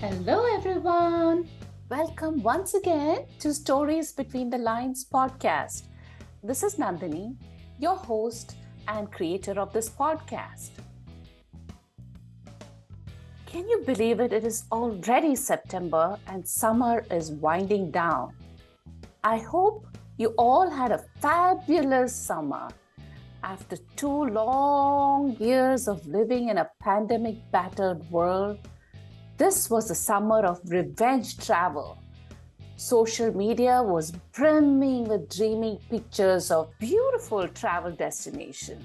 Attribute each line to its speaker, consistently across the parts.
Speaker 1: Hello, everyone. Welcome once again to Stories Between the Lines podcast. This is Nandini, your host and creator of this podcast. Can you believe it? It is already September and summer is winding down. I hope you all had a fabulous summer. After two long years of living in a pandemic battered world, this was a summer of revenge travel. Social media was brimming with dreamy pictures of beautiful travel destinations.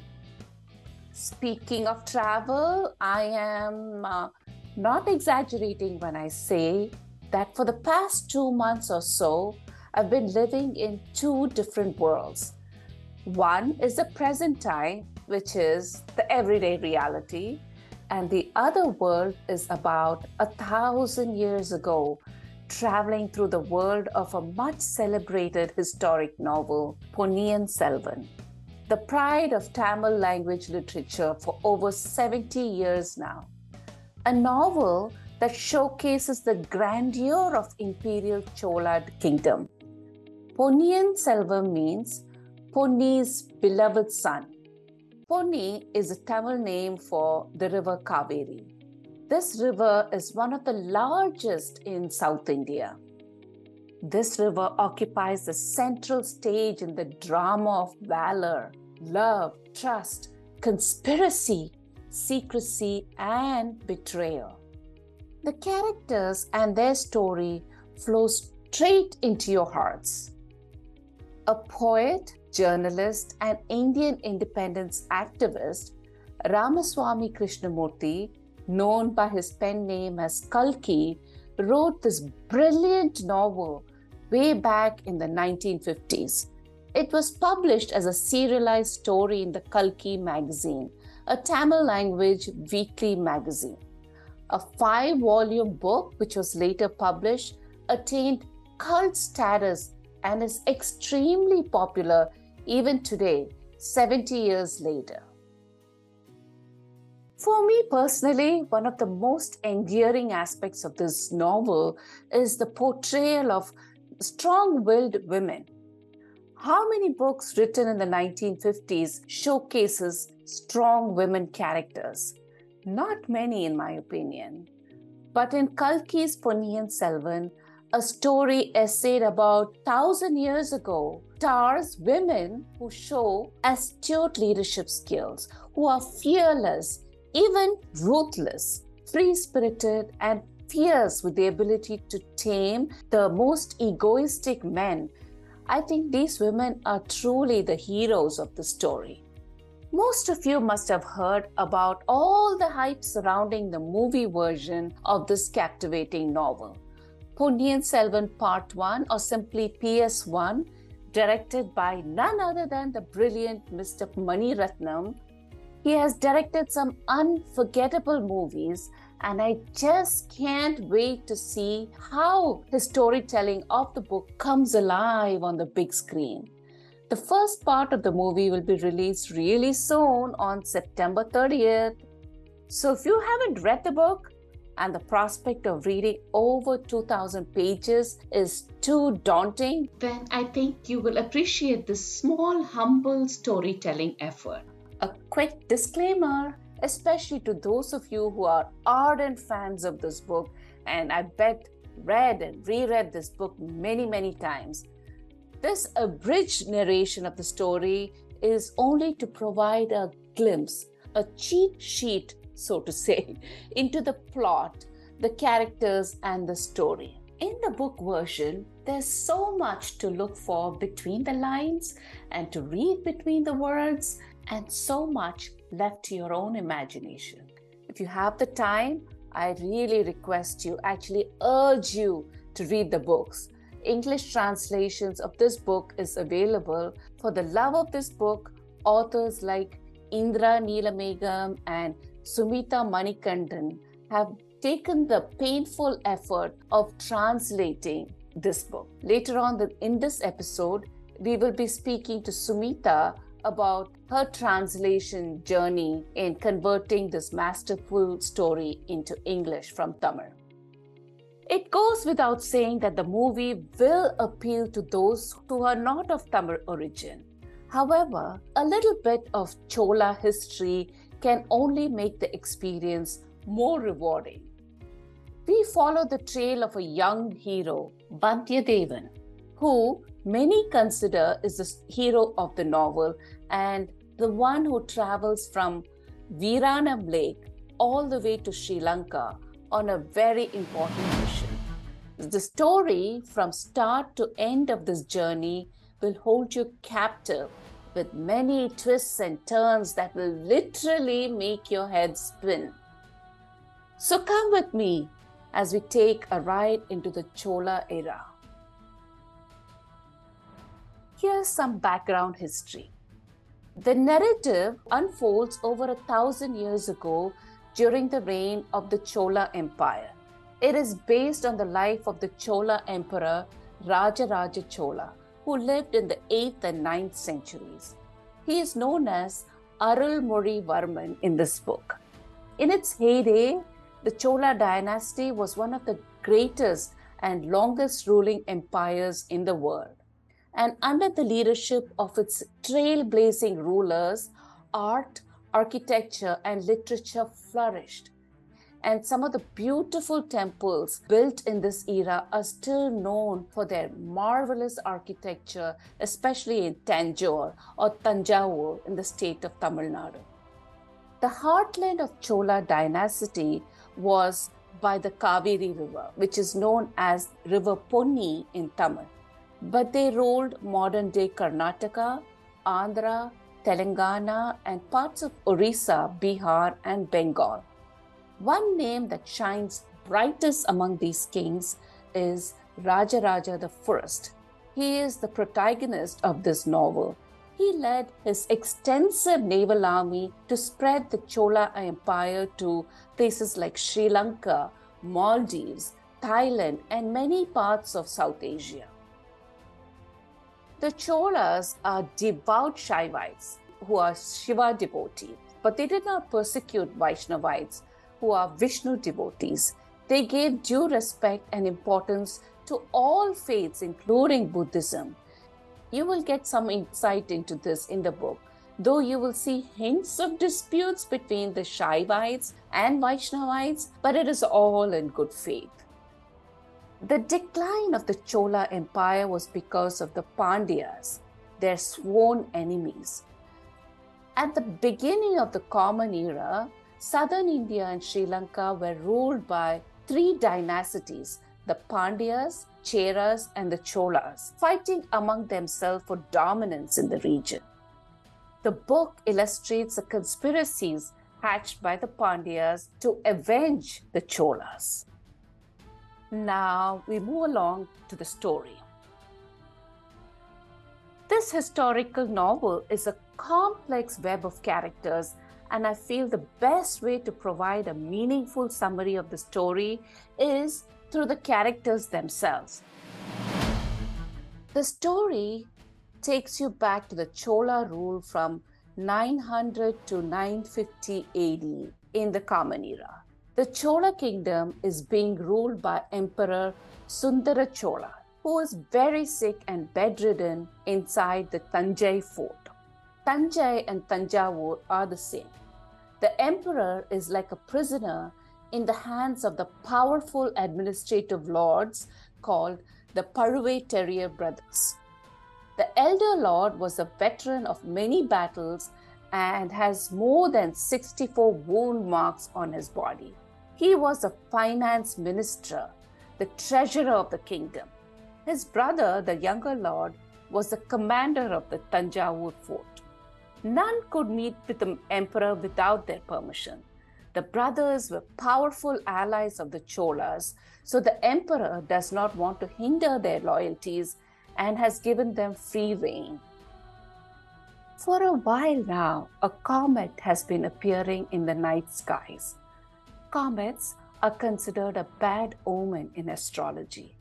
Speaker 1: Speaking of travel, I am uh, not exaggerating when I say that for the past two months or so, I've been living in two different worlds. One is the present time, which is the everyday reality, and the other world is about a thousand years ago, traveling through the world of a much celebrated historic novel, Ponniyin Selvan, the pride of Tamil language literature for over 70 years now. A novel that showcases the grandeur of imperial Chola kingdom. Ponniyin Selvan means Ponni's beloved son. Ponni is a Tamil name for the river Kaveri. This river is one of the largest in South India. This river occupies the central stage in the drama of valor, love, trust, conspiracy, secrecy, and betrayal. The characters and their story flow straight into your hearts. A poet, journalist, and Indian independence activist, Ramaswamy Krishnamurti, known by his pen name as Kalki, wrote this brilliant novel way back in the 1950s. It was published as a serialized story in the Kalki magazine, a Tamil language weekly magazine. A five volume book, which was later published, attained cult status and is extremely popular even today, 70 years later. For me personally, one of the most endearing aspects of this novel is the portrayal of strong willed women. How many books written in the 1950s showcases strong women characters? Not many, in my opinion. But in Kalki's Ponniyin Selvan, a story essayed about 1000 years ago, stars women who show astute leadership skills, who are fearless, even ruthless, free spirited, and fierce with the ability to tame the most egoistic men. I think these women are truly the heroes of the story. Most of you must have heard about all the hype surrounding the movie version of this captivating novel. Ponniyin Selvan Part 1 or simply PS1 directed by none other than the brilliant Mr. Mani Ratnam. He has directed some unforgettable movies, and I just can't wait to see how his storytelling of the book comes alive on the big screen. The first part of the movie will be released really soon on September 30th. So if you haven't read the book, and the prospect of reading over 2000 pages is too daunting, then I think you will appreciate this small, humble storytelling effort. A quick disclaimer, especially to those of you who are ardent fans of this book, and I bet read and reread this book many, many times. This abridged narration of the story is only to provide a glimpse, a cheat sheet so to say, into the plot, the characters, and the story. In the book version, there's so much to look for between the lines and to read between the words, and so much left to your own imagination. If you have the time, I really request you, actually urge you to read the books. English translations of this book is available. For the love of this book, authors like Indra Neelamegam and Sumita Manikandan have taken the painful effort of translating this book. Later on in this episode, we will be speaking to Sumita about her translation journey in converting this masterful story into English from Tamil. It goes without saying that the movie will appeal to those who are not of Tamil origin. However, a little bit of Chola history can only make the experience more rewarding. We follow the trail of a young hero, Vandiyathevan, who many consider is the hero of the novel and the one who travels from Veeranam Lake all the way to Sri Lanka on a very important mission. The story from start to end of this journey will hold you captive with many twists and turns that will literally make your head spin. So come with me as we take a ride into the Chola era. Here's some background history. The narrative unfolds over a thousand years ago during the reign of the Chola Empire. It is based on the life of the Chola Emperor Rajaraja Chola, who lived in the 8th and 9th centuries. He is known as Arulmozhi Varman in this book. In its heyday, the Chola dynasty was one of the greatest and longest ruling empires in the world. And under the leadership of its trailblazing rulers, art, architecture, and literature flourished. And some of the beautiful temples built in this era are still known for their marvelous architecture, especially in Tanjore or Tanjavur in the state of Tamil Nadu. The heartland of Chola dynasty was by the Kaveri River, which is known as River Ponni in Tamil. But they ruled modern day Karnataka, Andhra, Telangana, and parts of Orissa, Bihar, and Bengal. One name that shines brightest among these kings is Rajaraja I. He is the protagonist of this novel. He led his extensive naval army to spread the Chola Empire to places like Sri Lanka, Maldives, Thailand, and many parts of South Asia. The Cholas are devout Shaivites who are Shiva devotees, but they did not persecute Vaishnavites who are Vishnu devotees. They gave due respect and importance to all faiths, including Buddhism. You will get some insight into this in the book, though you will see hints of disputes between the Shaivites and Vaishnavites, but it is all in good faith. The decline of the Chola Empire was because of the Pandyas, their sworn enemies. At the beginning of the Common Era, southern India and Sri Lanka were ruled by three dynasties the Pandyas, Cheras, and the Cholas, fighting among themselves for dominance in the region. The book illustrates the conspiracies hatched by the Pandyas to avenge the Cholas. Now we move along to the story. This historical novel is a complex web of characters, and I feel the best way to provide a meaningful summary of the story is through the characters themselves. The story takes you back to the Chola rule from 900 to 950 AD in the Common Era. The Chola kingdom is being ruled by Emperor Sundara Chola, who is very sick and bedridden inside the Tanjai fort. Tanjai and Tanjavur are the same. The emperor is like a prisoner in the hands of the powerful administrative lords called the Pazhuvettariyar brothers. The elder lord was a veteran of many battles and has more than 64 wound marks on his body. He was a finance minister, the treasurer of the kingdom. His brother, the younger lord, was the commander of the Tanjavur fort. None could meet with the emperor without their permission. The brothers were powerful allies of the Cholas, so the emperor does not want to hinder their loyalties and has given them free rein. For a while now, a comet has been appearing in the night skies comets are considered a bad omen in astrology.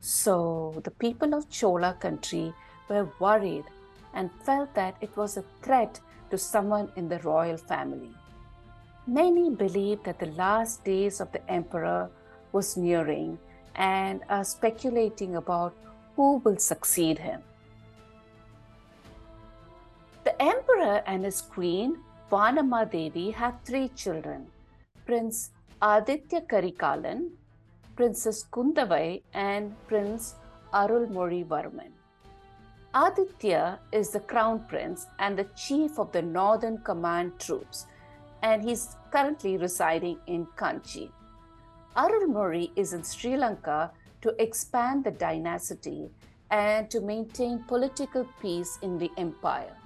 Speaker 1: So the people of Chola country were worried and felt that it was a threat to someone in the royal family. Many believed that the last days of the emperor was nearing and are speculating about who will succeed him. The emperor and his queen, Vanama Devi, have three children Prince Aditya Karikalan, Princess Kundavai, and Prince Arulmozhi Varman. Aditya is the crown prince and the chief of the Northern Command troops, and he's currently residing in Kanchi. Arulmozhi is in Sri Lanka to expand the dynasty and to maintain political peace in the empire.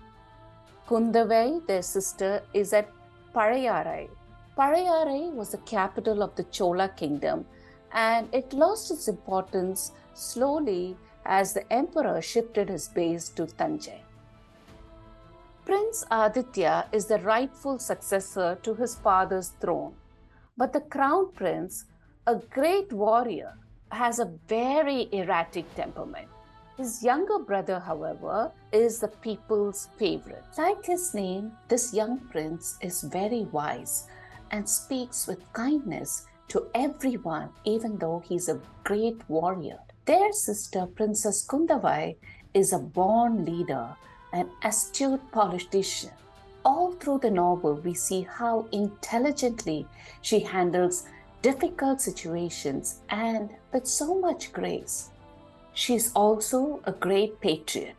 Speaker 1: Kundavai, their sister, is at Palayarai. Palayarai was the capital of the Chola kingdom and it lost its importance slowly as the emperor shifted his base to Tanjai. Prince Aditya is the rightful successor to his father's throne, but the crown prince, a great warrior, has a very erratic temperament. His younger brother, however, is the people's favorite. Like his name, this young prince is very wise and speaks with kindness to everyone, even though he's a great warrior. Their sister, Princess Kundavai, is a born leader, an astute politician. All through the novel, we see how intelligently she handles difficult situations and with so much grace. She is also a great patriot.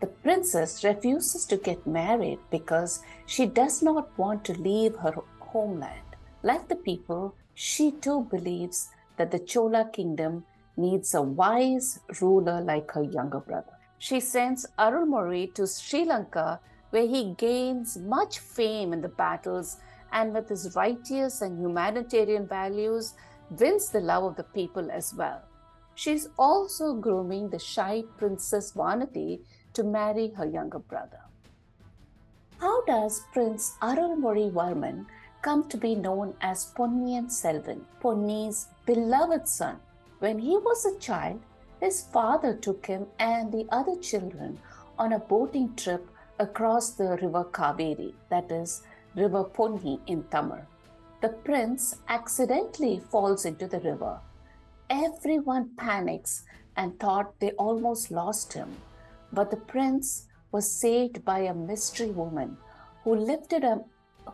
Speaker 1: The princess refuses to get married because she does not want to leave her homeland. Like the people, she too believes that the Chola kingdom needs a wise ruler like her younger brother. She sends Arulmozhi to Sri Lanka, where he gains much fame in the battles and with his righteous and humanitarian values wins the love of the people as well. She's also grooming the shy Princess Vanati to marry her younger brother. How does Prince Arulmozhi Varman come to be known as Ponniyin Selvan, Ponni's beloved son? When he was a child, his father took him and the other children on a boating trip across the river Kaveri, that is, River Ponni in Tamil. The prince accidentally falls into the river. Everyone panics and thought they almost lost him. But the prince was saved by a mystery woman who lifted him,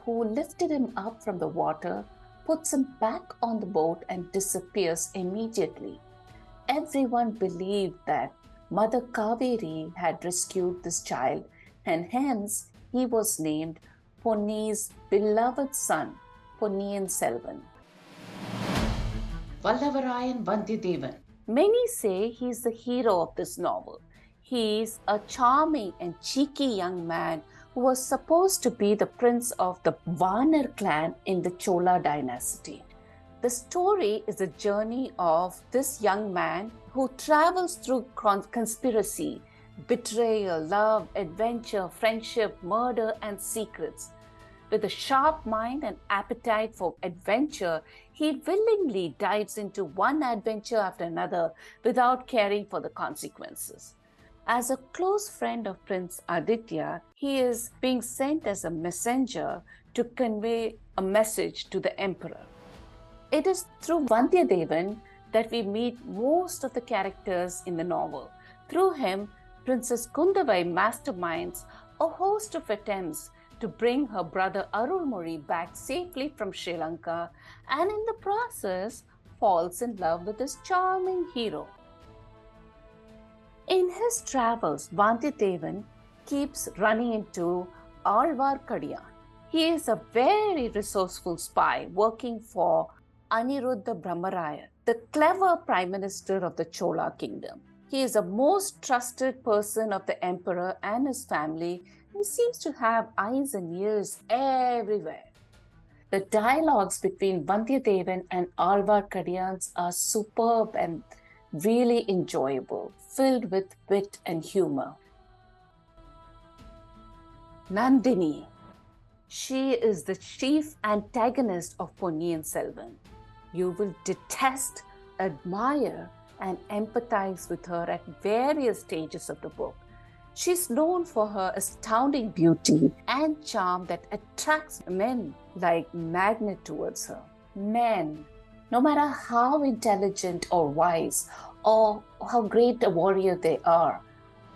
Speaker 1: who lifted him up from the water, puts him back on the boat, and disappears immediately. Everyone believed that Mother Kaveri had rescued this child, and hence he was named Ponni's beloved son, Ponniyin Selvan. Vallavarayan Vandiyadevan. Many say he's the hero of this novel. He's a charming and cheeky young man who was supposed to be the prince of the Vanar clan in the Chola dynasty. The story is a journey of this young man who travels through conspiracy, betrayal, love, adventure, friendship, murder, and secrets. With a sharp mind and appetite for adventure, he willingly dives into one adventure after another without caring for the consequences. As a close friend of Prince Aditya, he is being sent as a messenger to convey a message to the emperor. It is through Vandiyadevan that we meet most of the characters in the novel. Through him, Princess Kundavai masterminds a host of attempts to bring her brother Arulmozhi back safely from Sri Lanka and in the process falls in love with his charming hero. In his travels, Vandiyadevan keeps running into Alvar Alvarkadiyan. He is a very resourceful spy working for Aniruddha Brahmaraya, the clever prime minister of the Chola kingdom. He is a most trusted person of the emperor and his family he seems to have eyes and ears everywhere. The dialogues between Vandiyadevan and Alvarkadiyans are superb and really enjoyable, filled with wit and humor. Nandini. She is the chief antagonist of Ponniyin Selvan. You will detest, admire, and empathize with her at various stages of the book. She's known for her astounding beauty and charm that attracts men like magnet towards her. Men, No matter how intelligent or wise or how great a warrior they are,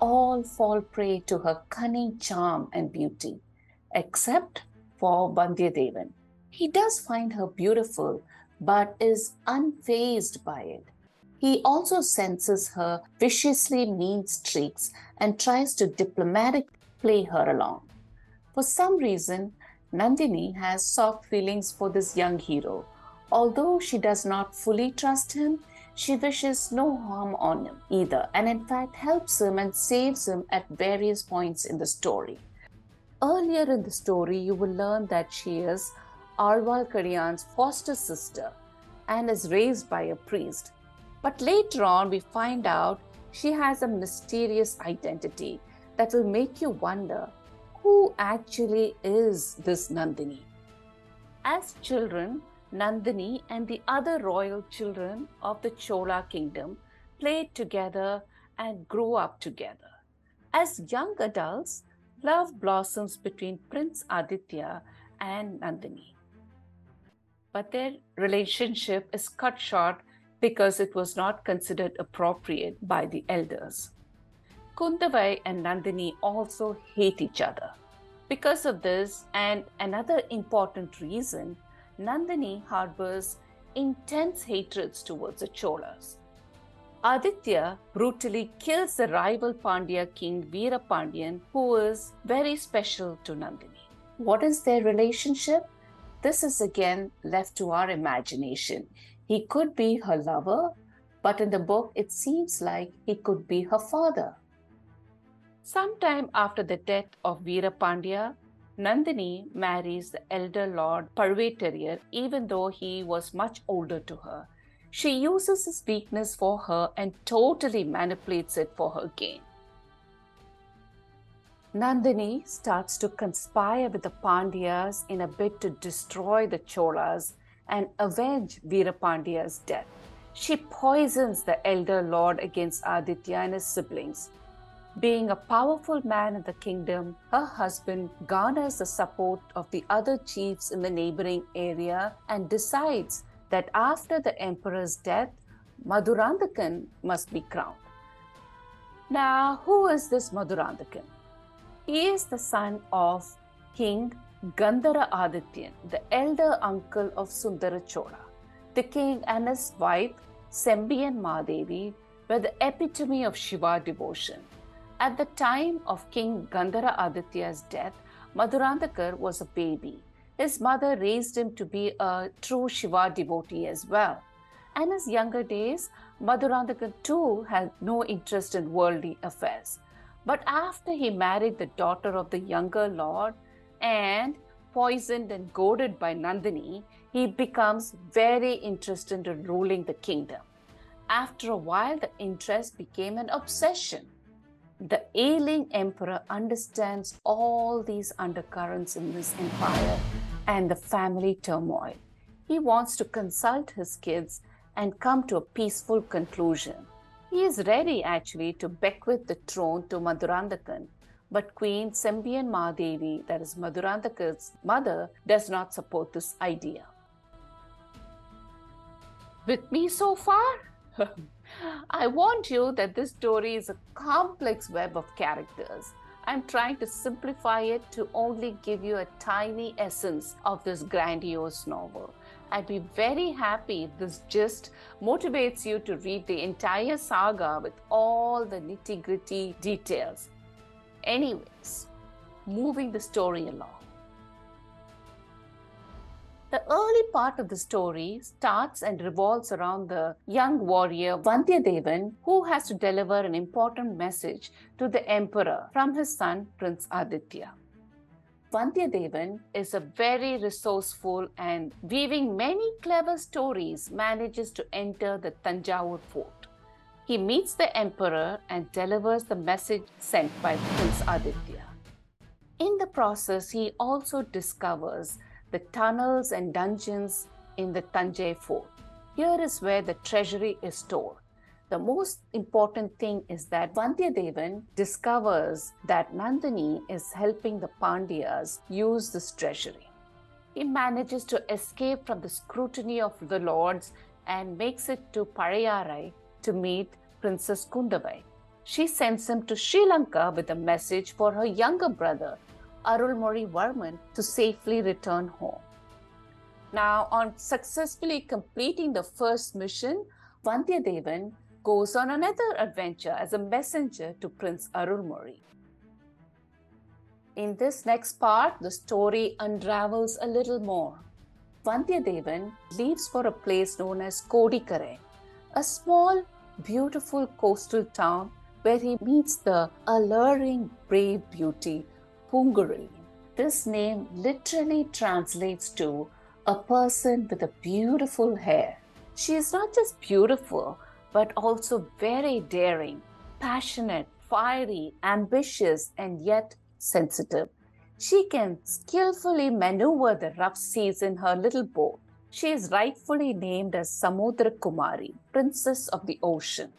Speaker 1: all fall prey to her cunning charm and beauty, except for Vandiyadevan. He does find her beautiful, but is unfazed by it. He also senses her viciously mean streaks and tries to diplomatically play her along. For some reason, Nandini has soft feelings for this young hero. Although she does not fully trust him, she wishes no harm on him either, and in fact helps him and saves him at various points in the story. Earlier in the story, you will learn that she is Alvarkadiyan's foster sister and is raised by a priest. But later on, we find out she has a mysterious identity that will make you wonder who actually is this Nandini. As children, Nandini and the other royal children of the Chola kingdom played together and grew up together. As young adults, love blossoms between Prince Aditya and Nandini. But their relationship is cut short because it was not considered appropriate by the elders. Kundavai and Nandini also hate each other. Because of this, and another important reason, Nandini harbors intense hatreds towards the Cholas. Aditya brutally kills the rival Pandya king Veerapandiyan, who is very special to Nandini. What is their relationship? This is again left to our imagination. He could be her lover, but in the book it seems like he could be her father. Sometime after the death of Veerapandya, Nandini marries the elder Lord Pazhuvettariyar even though he was much older to her. She uses his weakness for her and totally manipulates it for her gain. Nandini starts to conspire with the Pandyas in a bid to destroy the Cholas and avenge Veerapandya's death. She poisons the elder lord against Aditya and his siblings. Being a powerful man in the kingdom, her husband garners the support of the other chiefs in the neighboring area and decides that after the emperor's death, Madurandakan must be crowned. Now, who is this Madurandakan? He is the son of King Gandhara Adityan, the elder uncle of Sundara Chola. The king and his wife, Sembiyan Mahadevi, were the epitome of Shiva devotion. At the time of King Gandhara Aditya's death, Madurandakar was a baby. His mother raised him to be a true Shiva devotee as well. And in his younger days, Madurandakar too had no interest in worldly affairs. But after he married the daughter of the younger lord, and poisoned and goaded by Nandini, he becomes very interested in ruling the kingdom. After a while, the interest became an obsession. The ailing emperor understands all these undercurrents in this empire and the family turmoil. He wants to consult his kids and come to a peaceful conclusion. He is ready actually to bequeath the throne to Madurandakan but Queen Sembiyan Mahadevi, that is Madurandaka's mother, does not support this idea. With me so far? I warned you that this story is a complex web of characters. I'm trying to simplify it to only give you a tiny essence of this grandiose novel. I'd be very happy if this just motivates you to read the entire saga with all the nitty gritty details. Anyways, moving the story along. The early part of the story starts and revolves around the young warrior Vandiyadevan who has to deliver an important message to the emperor from his son Prince Aditya. Vandiyadevan is a very resourceful and weaving many clever stories manages to enter the Tanjavur fort. He meets the emperor and delivers the message sent by Prince Aditya. In the process, he also discovers the tunnels and dungeons in the Tanjai fort. Here is where the treasury is stored. The most important thing is that Vandiyadevan discovers that Nandini is helping the Pandyas use this treasury. he manages to escape from the scrutiny of the lords and makes it to Palayarai to meet Princess Kundavai. She sends him to Sri Lanka with a message for her younger brother, Arulmozhi Varman, to safely return home. Now, on successfully completing the first mission, Vandiyadevan goes on another adventure as a messenger to Prince Arulmozhi. In this next part, the story unravels a little more. Vandiyadevan leaves for a place known as Kodikare, a small, beautiful coastal town where he meets the alluring, brave beauty Pungurali. This name literally translates to a person with a beautiful hair. She is not just beautiful, but also very daring, passionate, fiery, ambitious, and yet sensitive. She can skillfully maneuver the rough seas in her little boat. She is rightfully named as Samudra Kumari, Princess of the Ocean.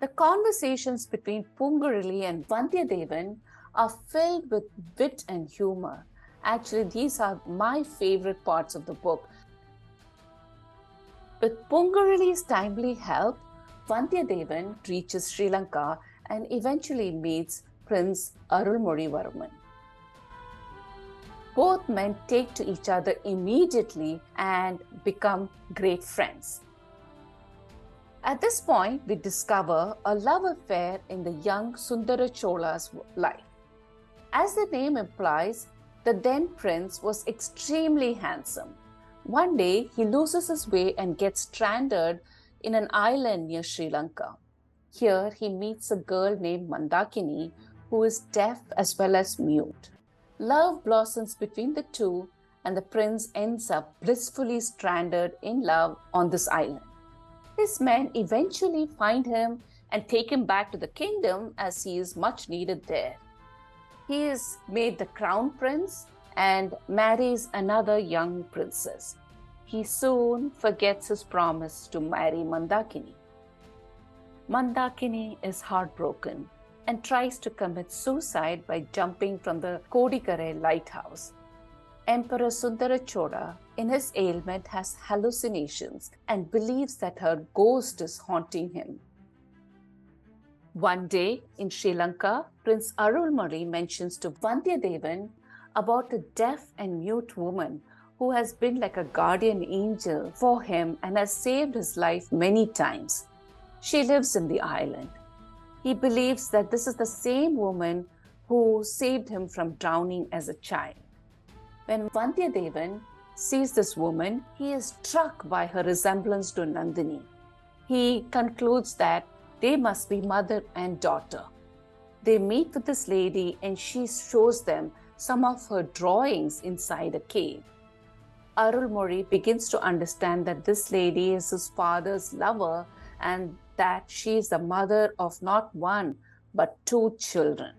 Speaker 1: The conversations between Pungurali and Vandiyadevan are filled with wit and humor Actually, these are my favorite parts of the book. With Pungurali's timely help, Vandiyadevan reaches Sri Lanka and eventually meets Prince Arulmozhi Varman. Both men take to each other immediately and become great friends. At this point, we discover a love affair in the young Sundara Chola's life. As the name implies, the then prince was extremely handsome. One day, he loses his way and gets stranded in an island near Sri Lanka. Here, he meets a girl named Mandakini who is deaf as well as mute. Love blossoms between the two, and the prince ends up blissfully stranded in love on this island. His men eventually find him and take him back to the kingdom as he is much needed there he is made the crown prince and marries another young princess. He soon forgets his promise to marry Mandakini. Mandakini is heartbroken and tries to commit suicide by jumping from the Kodikare lighthouse. Emperor Sundara Chola, in his ailment, has hallucinations and believes that her ghost is haunting him. One day in Sri Lanka, Prince Arulmozhi mentions to Vandiyadevan about a deaf and mute woman who has been like a guardian angel for him and has saved his life many times. She lives in the island. He believes that this is the same woman who saved him from drowning as a child. When Vandiyadevan sees this woman, he is struck by her resemblance to Nandini. He concludes that they must be mother and daughter. They meet with this lady and she shows them some of her drawings inside a cave. Arulmozhi begins to understand that this lady is his father's lover and that she is the mother of not one but two children.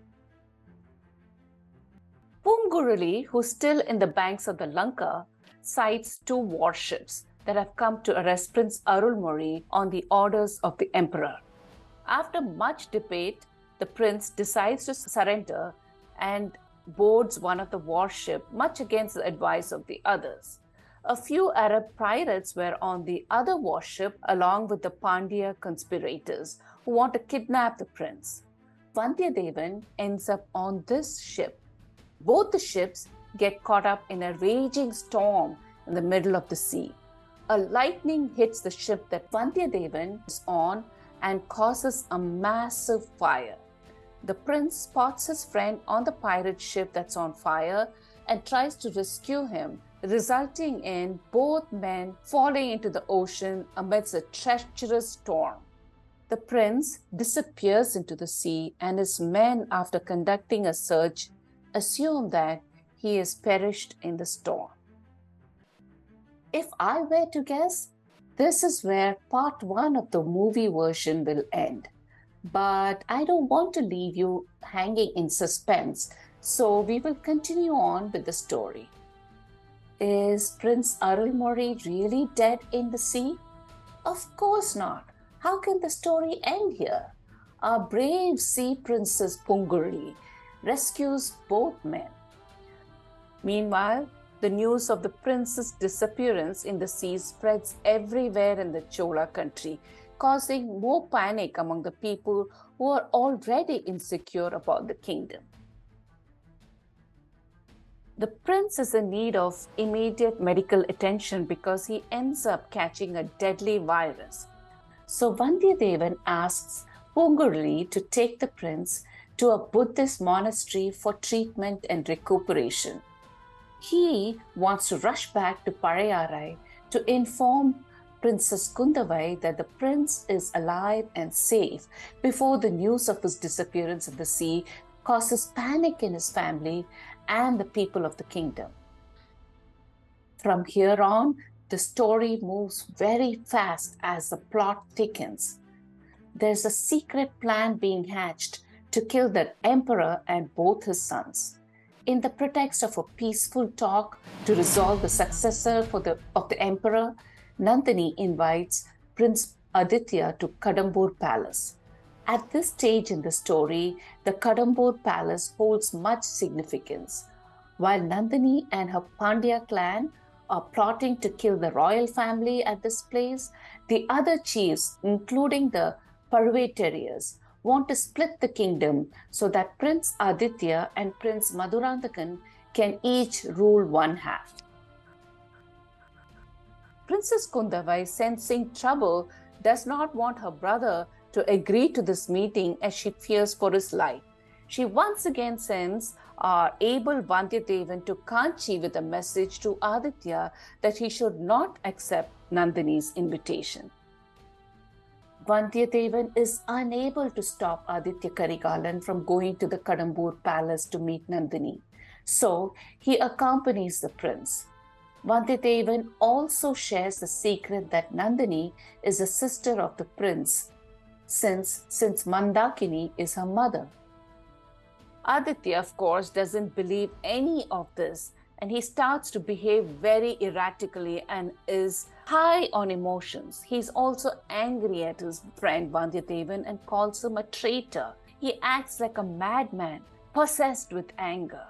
Speaker 1: Pungurali, who's still in the banks of the Lanka, sights two warships that have come to arrest Prince Arulmozhi on the orders of the emperor. After much debate, the prince decides to surrender and boards one of the warship, much against the advice of the others. A few Arab pirates were on the other warship along with the Pandya conspirators who want to kidnap the prince. Vandiyadevan ends up on this ship. Both the ships get caught up in a raging storm in the middle of the sea. A lightning hits the ship that Vandiyadevan is on and causes a massive fire. The prince spots his friend on the pirate ship that's on fire and tries to rescue him, resulting in both men falling into the ocean amidst a treacherous storm. The prince disappears into the sea, and his men, after conducting a search, assume that he is perished in the storm. If I were to guess, this is where part one of the movie version will end. But I don't want to leave you hanging in suspense, so we will continue on with the story. Is Prince Arulmozhi really dead in the sea? Of course not. How can the story end here? Our brave sea princess Pungurali rescues both men. Meanwhile, the news of the prince's disappearance in the sea spreads everywhere in the Chola country, causing more panic among the people who are already insecure about the kingdom. The prince is in need of immediate medical attention because he ends up catching a deadly virus. So Vandiyadevan asks Pungurali to take the prince to a Buddhist monastery for treatment and recuperation. He wants to rush back to Palayarai to inform Princess Kundavai that the prince is alive and safe before the news of his disappearance in the sea causes panic in his family and the people of the kingdom. From here on, the story moves very fast as the plot thickens. There's a secret plan being hatched to kill the emperor and both his sons. In the pretext of a peaceful talk to resolve the successor the, of the emperor, Nandini invites Prince Aditya to Kadambur Palace. At this stage in the story, the Kadambur Palace holds much significance. While Nandini and her Pandya clan are plotting to kill the royal family at this place, the other chiefs, including the Pazhuvettariyars, want to split the kingdom so that Prince Aditya and Prince Madurantakan can each rule one half. Princess Kundavai, sensing trouble, does not want her brother to agree to this meeting as she fears for his life. She once again sends our able Vandiyadevan to Kanchi with a message to Aditya that he should not accept Nandini's invitation. Vandiyadevan is unable to stop Aditya Karigalan from going to the Kadambur palace to meet Nandini. So he accompanies the prince. Vandiyadevan also shares the secret that Nandini is a sister of the prince since, since Mandakini is her mother. Aditya, of course, doesn't believe any of this and he starts to behave very erratically and is high on emotions. He's also angry at his friend Vandiyadevan and calls him a traitor. He acts like a madman, possessed with anger.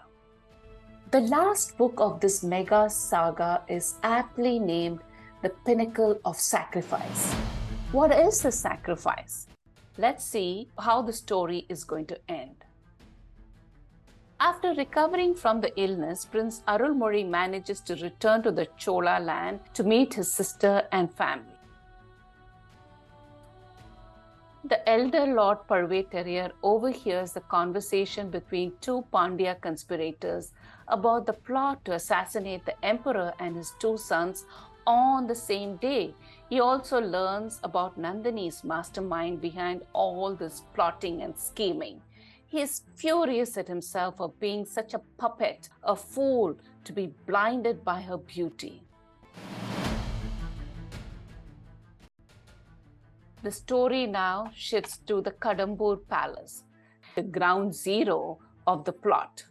Speaker 1: The last book of this mega saga is aptly named The Pinnacle of Sacrifice. What is the sacrifice? Let's see how the story is going to end. After recovering from the illness, Prince Arulmozhi manages to return to the Chola land to meet his sister and family. The elder Lord Pazhuvettariyar overhears the conversation between two Pandya conspirators about the plot to assassinate the emperor and his two sons on the same day. He also learns about Nandini's mastermind behind all this plotting and scheming. He is furious at himself for being such a puppet, a fool to be blinded by her beauty. The story now shifts to the Kadambur Palace, the ground zero of the plot.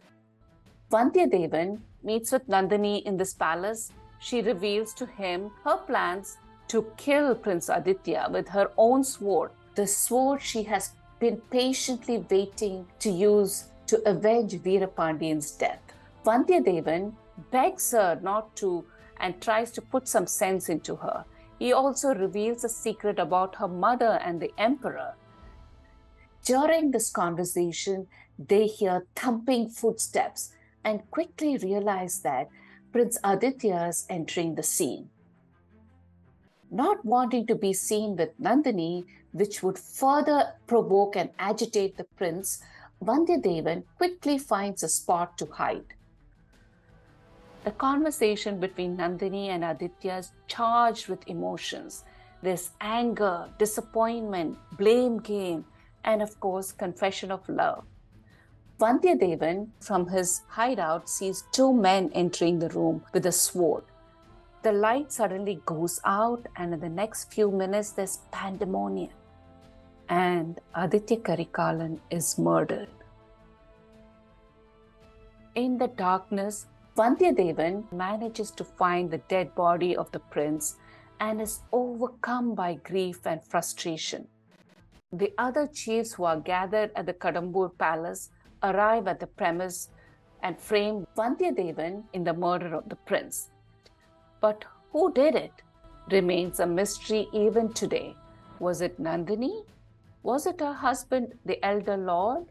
Speaker 1: Vandiyadevan meets with Nandini in this palace. She reveals to him her plans to kill Prince Aditya with her own sword, the sword she has been patiently waiting to use to avenge Veerapandian's death. Vandiyadevan begs her not to and tries to put some sense into her. He also reveals a secret about her mother and the emperor. During this conversation, they hear thumping footsteps and quickly realize that Prince Aditya is entering the scene. Not wanting to be seen with Nandini, which would further provoke and agitate the prince, Vandiyadevan quickly finds a spot to hide. The conversation between Nandini and Aditya is charged with emotions. There's anger, disappointment, blame game, and of course, confession of love. Vandiyadevan, from his hideout, sees two men entering the room with a sword. The light suddenly goes out, and in the next few minutes, there's pandemonium and Aditya Karikalan is murdered. In the darkness, Vandiyadevan manages to find the dead body of the prince and is overcome by grief and frustration. The other chiefs who are gathered at the Kadambur palace arrive at the premise and frame Vandiyadevan in the murder of the prince. But who did it remains a mystery even today. Was it Nandini? Was it her husband, the elder lord?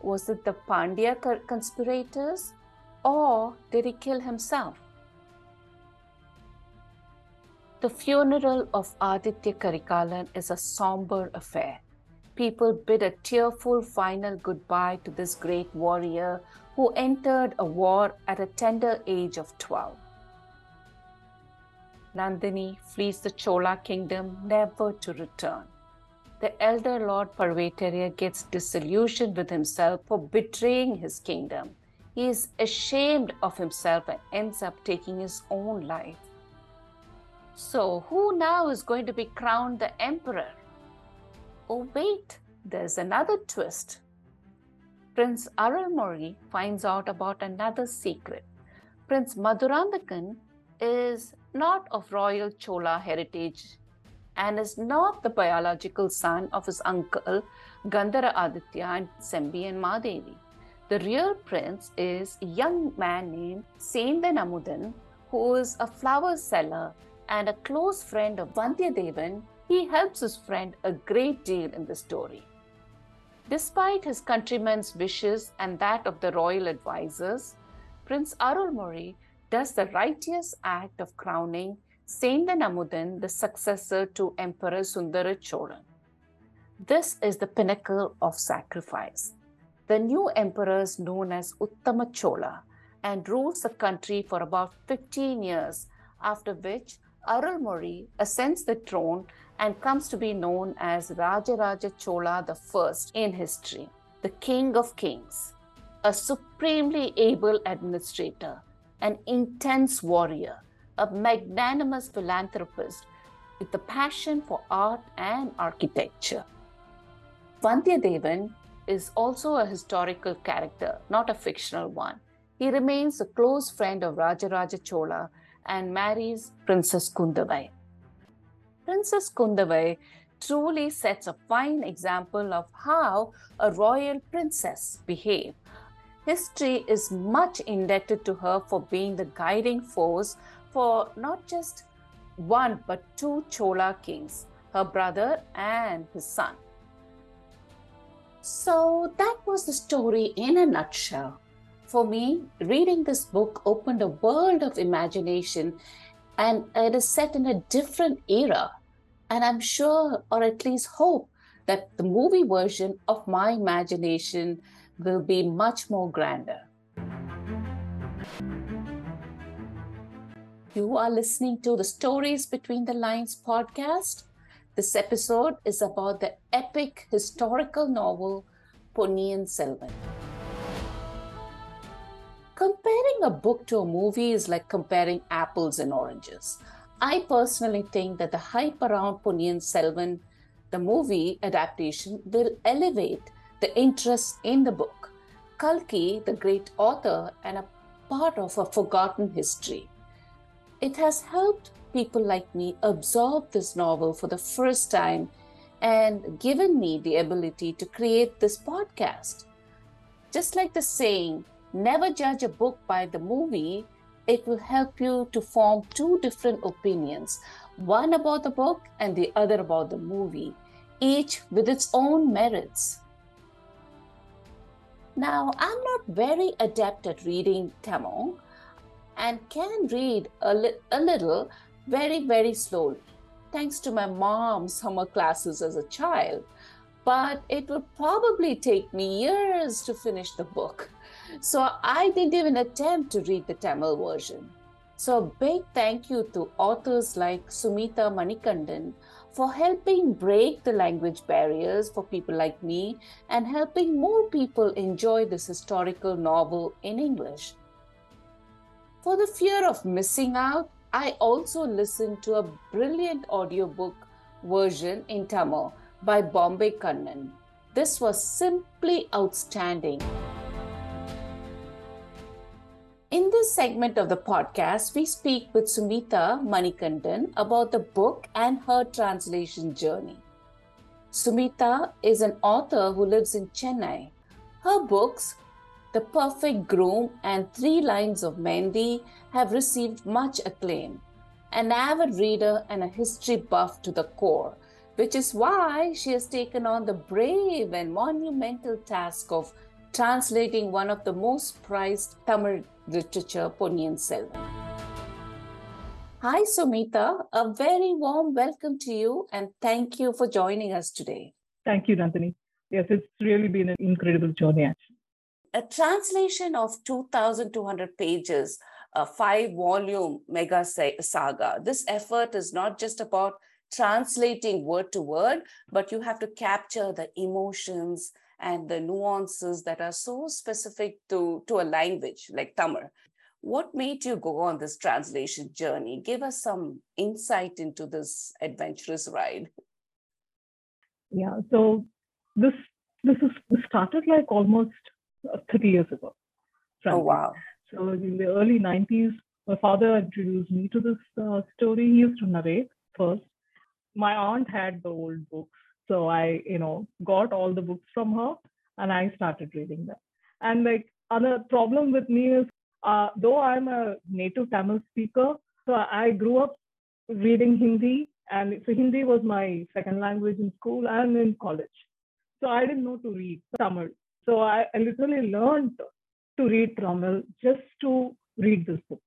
Speaker 1: Was it the Pandya conspirators? Or did he kill himself? The funeral of Aditya Karikalan is a somber affair. People bid a tearful final goodbye to this great warrior who entered a war at a tender age of 12. Nandini flees the Chola kingdom never to return. The elder Lord Pazhuvettariyar gets disillusioned with himself for betraying his kingdom. He is ashamed of himself and ends up taking his own life. So, who now is going to be crowned the emperor? Oh, wait, there's another twist. Prince Arulmozhi finds out about another secret. Prince Madurandakan is not of royal Chola heritage and is not the biological son of his uncle Gandaraditya and Sembiyan Madevi. The real prince is a young man named Sendan Amudan, who is a flower seller and a close friend of Vandiyadevan. He helps his friend a great deal in the story. Despite his countrymen's wishes and that of the royal advisers, Prince Arulmozhi does the righteous act of crowning Sendan Amudan the successor to Emperor Sundara Cholan. This is the pinnacle of sacrifice. The new emperor is known as Uttama Chola and rules the country for about 15 years, after which Arulmozhi ascends the throne and comes to be known as Rajaraja Chola I in history, the king of kings, a supremely able administrator an intense warrior, a magnanimous philanthropist with a passion for art and architecture. Vandiyadevan is also a historical character, not a fictional one. He remains a close friend of Rajaraja Chola and marries Princess Kundavai. Princess Kundavai truly sets a fine example of how a royal princess behaves history is much indebted to her for being the guiding force for not just one but two Chola kings, her brother and his son. So that was the story in a nutshell. For me, reading this book opened a world of imagination and it is set in a different era. And I'm sure, or at least hope, that the movie version of my imagination will be much more grander. You are listening to the Stories Between the Lines podcast. This episode is about the epic historical novel Ponniyin Selvan. Comparing a book to a movie is like comparing apples and oranges. I personally think that the hype around Ponniyin Selvan, the movie adaptation, will elevate the interest in the book. Kalki, the great author and a part of a forgotten history. It has helped people like me absorb this novel for the first time and given me the ability to create this podcast. Just like the saying, never judge a book by the movie, it will help you to form two different opinions one about the book and the other about the movie, each with its own merits. Now, I'm not very adept at reading Tamil and can read a, li- a little very, very slowly, thanks to my mom's summer classes as a child. But it would probably take me years to finish the book. So I didn't even attempt to read the Tamil version. So, a big thank you to authors like Sumita Manikandan for helping break the language barriers for people like me and helping more people enjoy this historical novel in English. For the fear of missing out, I also listened to a brilliant audiobook version in Tamil by Bombay Kannan. This was simply outstanding. In this segment of the podcast, we speak with Sumita Manikandan about the book and her translation journey. Sumita is an author who lives in Chennai. Her books, The Perfect Groom and Three Lines of Mehendi have received much acclaim. An avid reader and a history buff to the core, which is why she has taken on the brave and monumental task of translating one of the most prized Tamil literature, Ponniyin Selvan. Hi, Sumita. A very warm welcome to you and thank you for joining us today.
Speaker 2: Thank you, Nandini. Yes, it's really been an incredible journey, actually.
Speaker 1: A translation of 2,200 pages, a five volume mega saga. This effort is not just about translating word to word, but you have to capture the emotions and the nuances that are so specific to, to a language like Tamil. What made you go on this translation journey? Give us some insight into this adventurous ride.
Speaker 2: Yeah, so this this is this started like almost uh, 30 years ago.
Speaker 1: Frankly. Oh wow!
Speaker 2: So in the early 90s, my father introduced me to this uh, story. He used to narrate first, my aunt had the old books. So I, you know, got all the books from her and I started reading them. And like other problem with me is, uh, though I'm a native Tamil speaker, so I grew up reading Hindi, and so Hindi was my second language in school and in college. So I didn't know to read Tamil. So I, I literally learned to read Tamil just to read this book.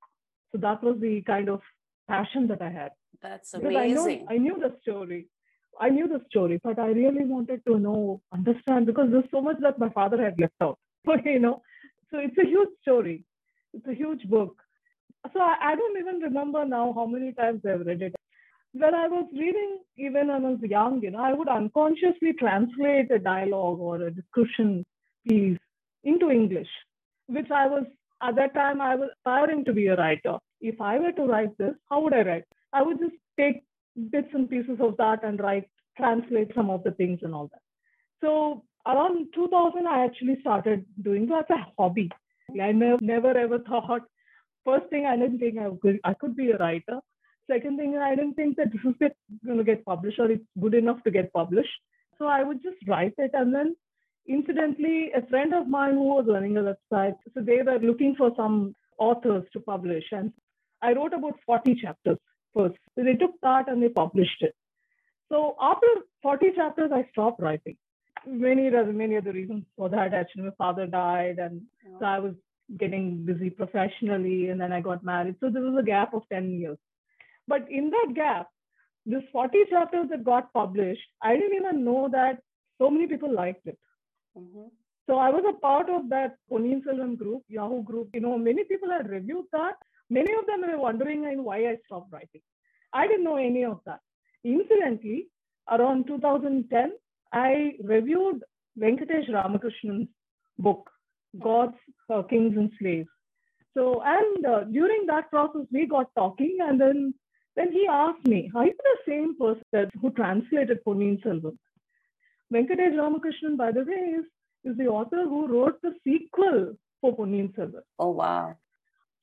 Speaker 2: So that was the kind of passion that I had.
Speaker 1: That's amazing.
Speaker 2: I, know, I knew the story. I knew the story, but I really wanted to know, understand, because there's so much that my father had left out. But, you know, so it's a huge story. It's a huge book. So I, I don't even remember now how many times I've read it. When I was reading, even when I was young, you know, I would unconsciously translate a dialogue or a discussion piece into English, which I was at that time I was aspiring to be a writer. If I were to write this, how would I write? I would just take bits and pieces of that and write, translate some of the things and all that. So around 2000, I actually started doing that as a hobby. I never, never ever thought. First thing, I didn't think I could, I could be a writer. Second thing, I didn't think that this is going to get published or it's good enough to get published. So I would just write it. And then, incidentally, a friend of mine who was running a website, so they were looking for some authors to publish. And I wrote about 40 chapters first. So they took that and they published it. So after 40 chapters, I stopped writing. Many many other reasons for that. Actually, my father died, and so I was getting busy professionally, and then I got married. So there was a gap of 10 years. But in that gap, this 40 chapters that got published, I didn't even know that so many people liked it. Mm-hmm. So I was a part of that Ponniyin Selvan group, Yahoo group. You know, many people had reviewed that, Many of them were wondering why I stopped writing. I didn't know any of that. Incidentally, around 2010, I reviewed Venkatesh Ramakrishnan's book, Gods, uh, Kings and Slaves. So, and uh, during that process, we got talking, and then then he asked me, "Are you the same person who translated Ponniyin Selvan?" Venkatesh Ramakrishnan, by the way, is, is the author who wrote the sequel for Ponniyin Selvan.
Speaker 1: Oh wow!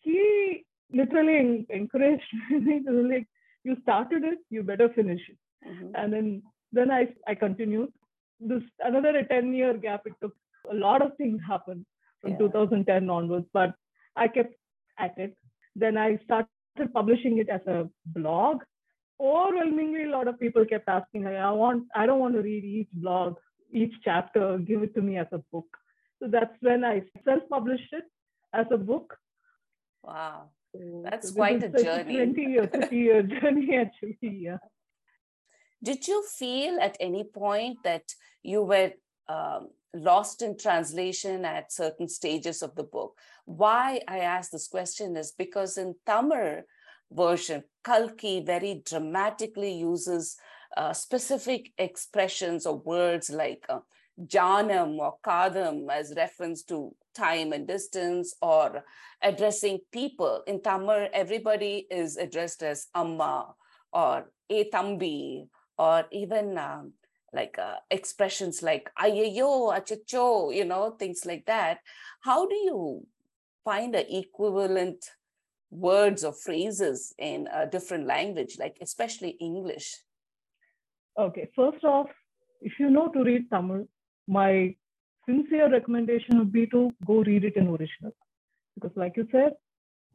Speaker 2: He literally encouraged me to like, you started it, you better finish it. Mm-hmm. And then then I I continued. This another 10 year gap. It took a lot of things happened from yeah. 2010 onwards, but I kept at it. Then I started publishing it as a blog. Overwhelmingly, a lot of people kept asking, I want, I don't want to read each blog, each chapter, give it to me as a book. So that's when I self-published it as a book.
Speaker 1: Wow. That's so quite a journey.
Speaker 2: 20 year, 30 year journey, actually. Yeah.
Speaker 1: Did you feel at any point that you were um, lost in translation at certain stages of the book? Why I ask this question is because in Tamil version, Kalki very dramatically uses uh, specific expressions or words like uh, janam or kadam as reference to time and distance or addressing people. In Tamil, everybody is addressed as amma or e thambi or even um, like uh, expressions like ayayo, achacho, you know, things like that. How do you find the equivalent words or phrases in a different language, like especially English?
Speaker 2: Okay, first off, if you know to read Tamil, my sincere recommendation would be to go read it in original. Because, like you said,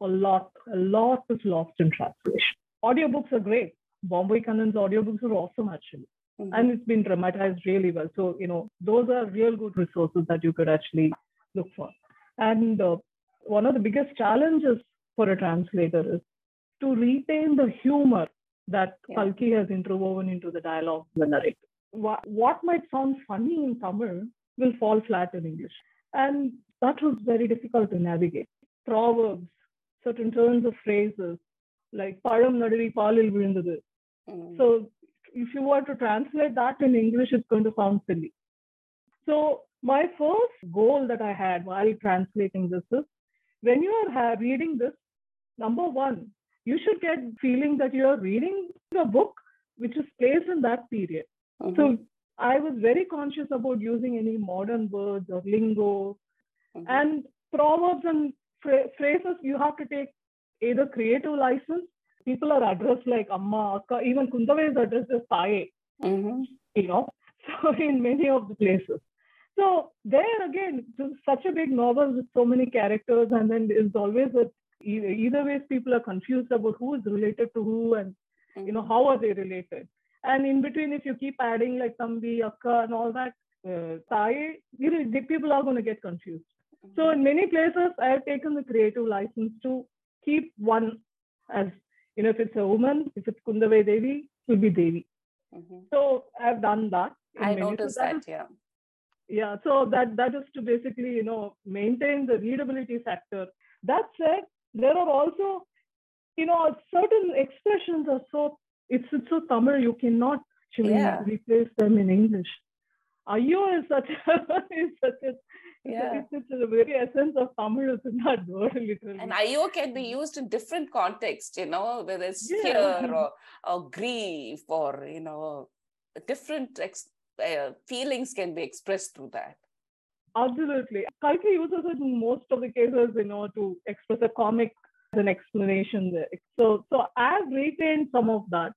Speaker 2: a lot, a lot is lost in translation. Audiobooks are great. Bombay Kannan's audiobooks are awesome, actually. Mm-hmm. And it's been dramatized really well. So, you know, those are real good resources that you could actually look for. And uh, one of the biggest challenges for a translator is to retain the humor that yeah. Kalki has interwoven into the dialogue, the narrative. What, what might sound funny in Tamil will fall flat in English. And that was very difficult to navigate. Proverbs, certain turns of phrases, like Param Nadari Palil Vilundadu. Mm. So if you were to translate that in English, it's going to sound silly. So my first goal that I had while translating this is when you are reading this, number one, you should get feeling that you are reading a book which is placed in that period. Mm-hmm. So I was very conscious about using any modern words or lingo mm-hmm. and proverbs and phrases. You have to take either creative license. People are addressed like Amma, Akka, even Kundavai is addressed as Taye, mm-hmm. you know, so in many of the places. So there again, such a big novel with so many characters, and then there's always a either, either ways people are confused about who is related to who and you know how are they related. And in between, if you keep adding like Tambi, Akka, and all that, uh, Thai, you know, the people are going to get confused. So in many places, I have taken the creative license to keep one as, you know, if it's a woman, if it's Kundavai Devi, it will be Devi. Mm-hmm. So I've done that.
Speaker 1: I noticed that, that, yeah.
Speaker 2: Yeah, so that that is to basically, you know, maintain the readability factor. That said, there are also, you know, certain expressions are so it's, it's so Tamil, you cannot actually yeah. replace them in English. Ayo is such a, is such a yeah. It's, it's the very essence of Tamil is in that word, literally.
Speaker 1: And ayo can be used in different contexts, you know, whether it's yeah. fear or, or grief or, you know, different ex- uh, feelings can be expressed through that.
Speaker 2: Absolutely. Kalki uses it in most of the cases, you know, to express a comic an explanation there. So, so I've retained some of that.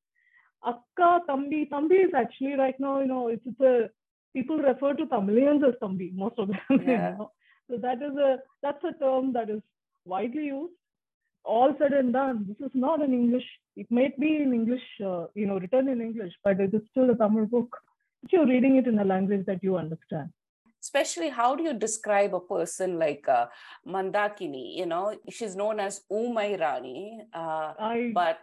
Speaker 2: Akka, Tambi, Tambi is actually right now, you know, it's, it's a people refer to Tamilians as Tambi, most of them. Yeah. You know? So that is a that's a term that is widely used. All said and done, this is not an English. It may be in English, uh, you know, written in English, but it is still a Tamil book. You're reading it in a language that you understand
Speaker 1: especially how do you describe a person like uh, Mandakini? You know, she's known as Umay Rani, uh, I... but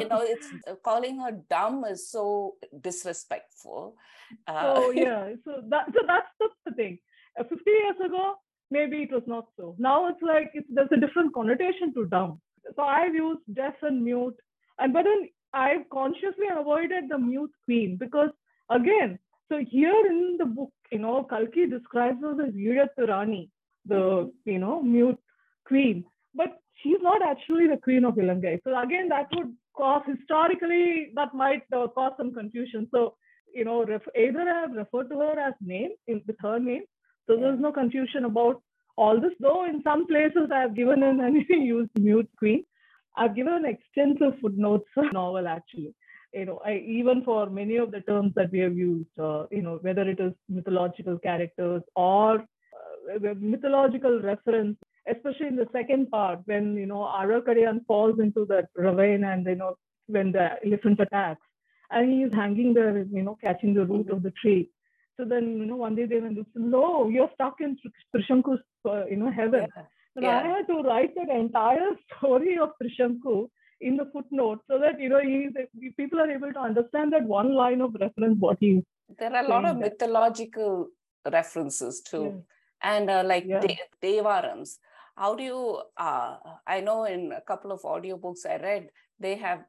Speaker 1: you know, it's uh, calling her dumb is so disrespectful.
Speaker 2: Uh, oh yeah, so that so that's, that's the thing. Uh, Fifty years ago, maybe it was not so. Now it's like it's, there's a different connotation to dumb. So I've used deaf and mute, and but then I've consciously avoided the mute queen because again, so here in the book, you know, Kalki describes her as Veerathu Rani, the, you know, mute queen. But she's not actually the queen of Ilangai. So again, that would cause, historically, that might uh, cause some confusion. So, you know, ref- either I have referred to her as name, in, with her name. So yeah. there's no confusion about all this. Though in some places I have given in and used mute queen. I've given extensive footnotes novel actually you know, I, even for many of the terms that we have used, uh, you know, whether it is mythological characters or uh, mythological reference, especially in the second part when you know Alvarkadiyan falls into that ravine and you know when the elephant attacks and he is hanging there, you know, catching the root of the tree. So then, you know, one day they went, no, you're stuck in Trishanku's, uh, you know, heaven. Yeah. I had to write that entire story of Trishanku in the footnote so that you know he, people are able to understand that one line of reference what he
Speaker 1: there are a lot of there. mythological references too yeah. and uh, like yeah. De- devarams how do you uh, i know in a couple of audiobooks i read they have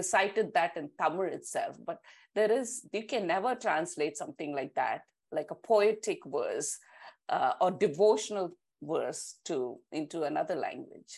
Speaker 1: recited that in tamil itself but there is you can never translate something like that like a poetic verse uh, or devotional verse to into another language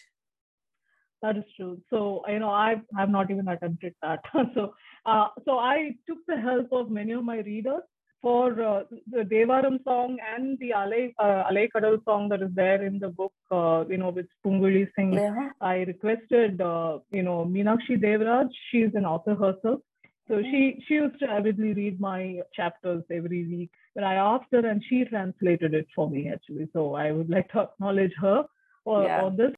Speaker 2: that is true. So you know, I have not even attempted that. so uh, so I took the help of many of my readers for uh, the Devaram song and the Alai uh, Kadal song that is there in the book. Uh, you know, with Pungurali Singh. Yeah. I requested uh, you know Meenakshi Devraj. She's an author herself. So she she used to avidly read my chapters every week. When I asked her, and she translated it for me actually. So I would like to acknowledge her for,
Speaker 1: Yeah.
Speaker 2: this.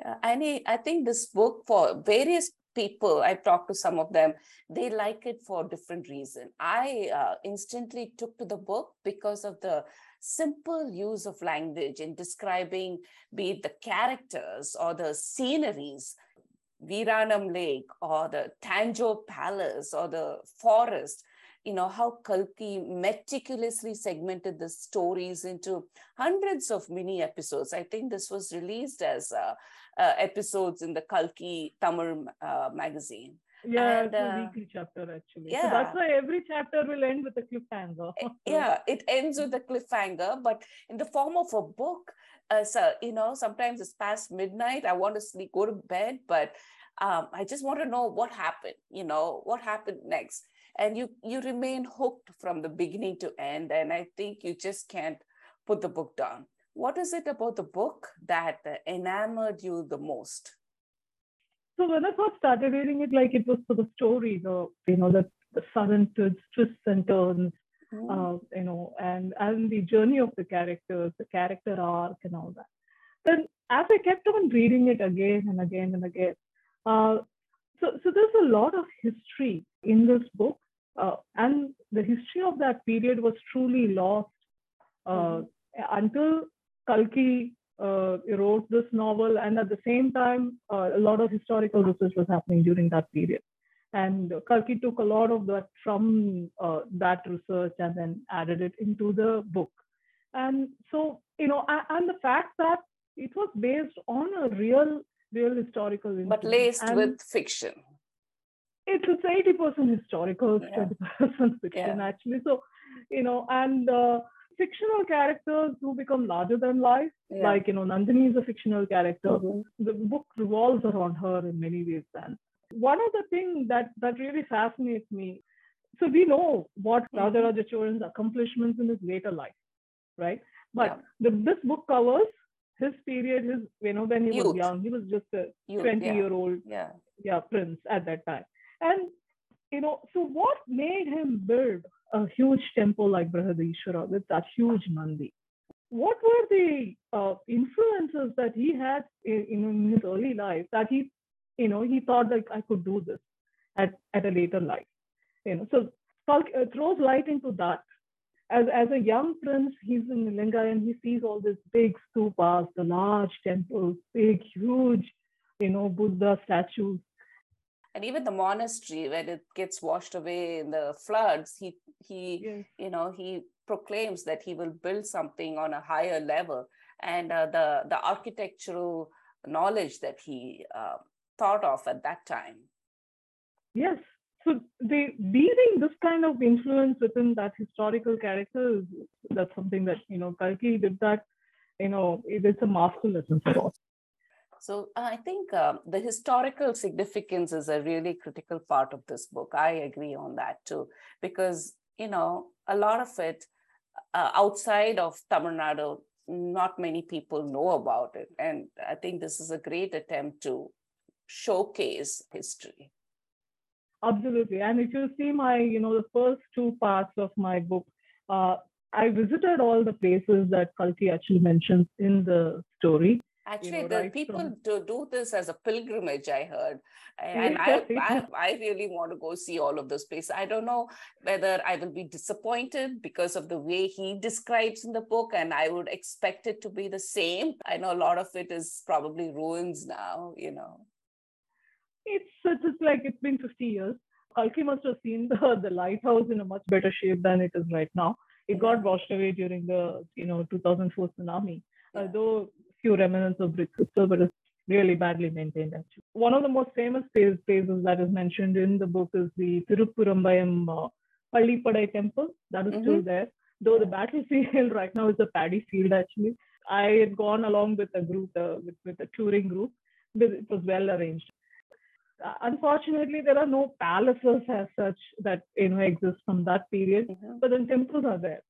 Speaker 1: Yeah, and I I think this book for various people, I've talked to some of them, they like it for different reason. I uh, instantly took to the book because of the simple use of language in describing be it the characters or the sceneries, Viranam Lake or the Tanjore Palace or the forest. You know, how Kalki meticulously segmented the stories into hundreds of mini episodes. I think this was released as uh, uh, episodes in the Kalki Tamil uh, magazine.
Speaker 2: Yeah,
Speaker 1: And,
Speaker 2: it's a
Speaker 1: uh,
Speaker 2: weekly chapter actually.
Speaker 1: Yeah.
Speaker 2: So that's why every chapter will end with a cliffhanger.
Speaker 1: Eh, yeah it ends with a cliffhanger but in the form of a book uh, so you know sometimes it's past midnight i want to sleep go to bed but um, i just want to know what happened you know what happened next and you you remain hooked from the beginning to end and i think you just can't put the book down what is it about the book that enamored you the most?
Speaker 2: So when I first started reading it, like it was for the story, the you know the, the sudden twists, and turns,
Speaker 1: Mm,
Speaker 2: uh, you know, and and the journey of the characters, the character arc, and all that. Then as I kept on reading it again and again and again, uh, so so there's a lot of history in this book, uh, and the history of that period was truly lost uh, until Kalki uh, wrote this novel, and at the same time, uh, a lot of historical research was happening during that period. And Kalki took a lot of that from uh, that research and then added it into the book. And so, you know, and the fact that it was based on a real, real historical
Speaker 1: but laced
Speaker 2: And
Speaker 1: with fiction
Speaker 2: it's it's eighty percent historical,
Speaker 1: Yeah.
Speaker 2: twenty percent fiction
Speaker 1: Yeah.
Speaker 2: actually. So, you know, and uh, fictional characters who become larger than life,
Speaker 1: Yeah.
Speaker 2: like you know, Nandini is a fictional character.
Speaker 1: Mhm.
Speaker 2: The book revolves around her in many ways. And one of the things that that really fascinates me. So we know what
Speaker 1: Mhm.
Speaker 2: Rajaraja Cholan's accomplishments in his later life, right? But
Speaker 1: Yeah.
Speaker 2: the, this book covers his period, his you know when he
Speaker 1: Youth.
Speaker 2: was young, he was just a
Speaker 1: You-
Speaker 2: twenty
Speaker 1: yeah,
Speaker 2: year old
Speaker 1: yeah
Speaker 2: yeah, prince at that time. And you know, so what made him build a huge temple like Brihadishwara with that huge Nandi? What were the uh, influences that he had in, in his early life that he, you know, he thought like I could do this at, at a later life? You know, so uh, throws light into that. As, as a young prince, he's in Linga and he sees all these big stupas, the large temples, big, huge, you know, Buddha statues
Speaker 1: and even the monastery when it gets washed away in the floods he he
Speaker 2: Yes.
Speaker 1: you know he proclaims that he will build something on a higher level and uh, the the architectural knowledge that he uh, thought of at that time
Speaker 2: Yes. So the weaving this kind of influence within that historical character is that's something that you know Kalki did that. You know, it's a master lesson for us.
Speaker 1: So uh, i think um, the historical significance is a really critical part of this book i agree on that too because you know a lot of it uh, outside of tamil nadu not many people know about it and i think this is a great attempt to showcase history
Speaker 2: Absolutely. And if you see my, you know, the first two parts of my book, uh, I visited all the places that Kalki actually mentions in the story.
Speaker 1: Actually,
Speaker 2: know,
Speaker 1: the
Speaker 2: right
Speaker 1: people
Speaker 2: from-
Speaker 1: do, do this as a pilgrimage, I heard. And I, I, I really want to go see all of those places. I don't know whether I will be disappointed because of the way he describes in the book, and I would expect it to be the same. I know a lot of it is probably ruins now, you know.
Speaker 2: It's it's just like it's been 50 years. Kalki must have seen the, the lighthouse in a much better shape than it is right now. It got washed away during the you know 2004 tsunami.
Speaker 1: Yeah.
Speaker 2: Uh, though few remnants of bricks still, but it's really badly maintained actually. One of the most famous place, places that is mentioned in the book is the Tiruppurambayam uh, Pallipadai temple. That is still
Speaker 1: Mhm.
Speaker 2: there. Though the battlefield right now is a paddy field actually. I had gone along with a group, uh, with, with a touring group. It was well arranged. Uh, unfortunately, there are no palaces as such that you know exist from that period
Speaker 1: Mhm.
Speaker 2: but then temples are there,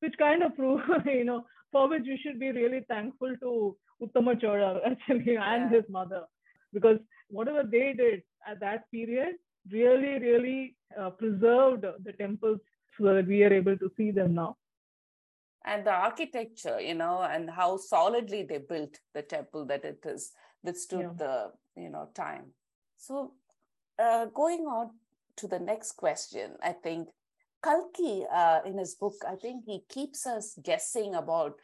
Speaker 2: which kind of prove, you know, for which you should be really thankful to Uttama Chola actually and his mother, because whatever they did at that period, really, really uh, preserved the temples so that we are able to see them now.
Speaker 1: And the architecture, you know, and how solidly they built the temple that it is withstood yeah. the, you know, time. So, uh, going on to the next question, I think Kalki, uh, in his book, I think he keeps us guessing about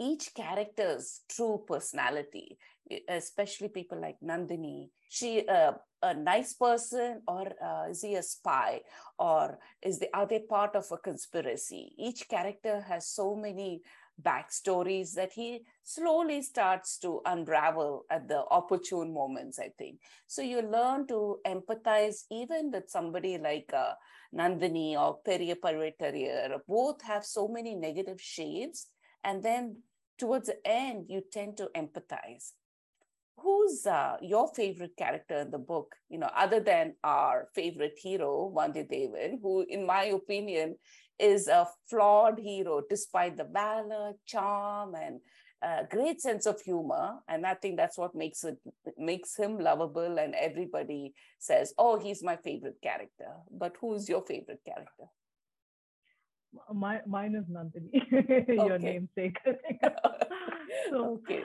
Speaker 1: each character's true personality, especially people like Nandini. She uh, a nice person, or uh, is he a spy, or is the are they part of a conspiracy? Each character has so many backstories that he slowly starts to unravel at the opportune moments. I think so. You learn to empathize even with somebody like. Uh, Nandini or Periya Pazhuvettariyar, both have so many negative shades. And then towards the end, you tend to empathize. Who's uh, your favorite character in the book, you know, other than our favorite hero, Vandiyadevan, who, in my opinion, is a flawed hero despite the valor, charm, and a great sense of humor. And i think that's what makes it makes him lovable. And everybody says oh he's my favorite character. But who's your favorite character?
Speaker 2: My mine is nandini your namesake. So okay.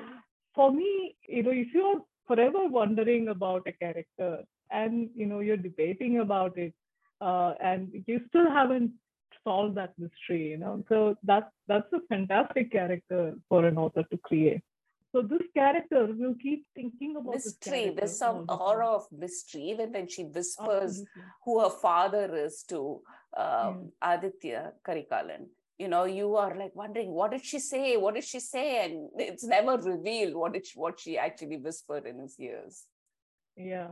Speaker 2: for me you know if you're forever wondering about a character and you know you're debating about it uh, and you still haven't solve that mystery you know? So that's that's a fantastic character for an author to create. So this character will keep thinking about
Speaker 1: mystery there's some aura of mystery. Even when she whispers who her father is to um, yeah. aditya karikalan you know you are like wondering what did she say? What did she say? And it's never revealed what did she, what she actually whispered in his ears.
Speaker 2: Yeah.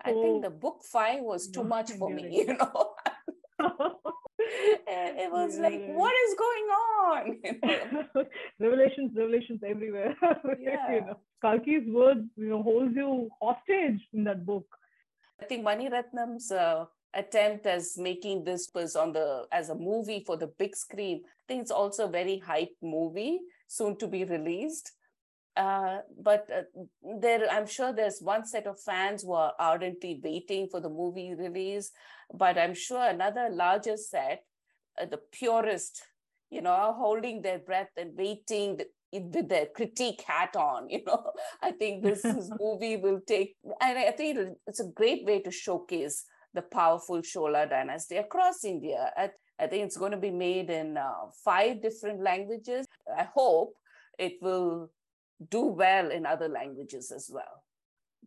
Speaker 1: I think the book five was too much for me, you know. And it was yeah. like, what is going on?
Speaker 2: revelations, revelations everywhere. Yeah. you know, Kalki's words, you know, holds you hostage in that book.
Speaker 1: I think Mani Ratnam's uh, attempt as making this was on the as a movie for the big screen. I think it's also a very hype movie, soon to be released. Uh, but uh, there, I'm sure there's one set of fans who are ardently waiting for the movie release. But I'm sure another larger set, uh, the purest, you know, holding their breath and waiting with their critique hat on. You know, I think this, this movie will take, and I think it's a great way to showcase the powerful Chola dynasty across India. I, I think it's going to be made in uh, five different languages. I hope it will do well in other languages as well?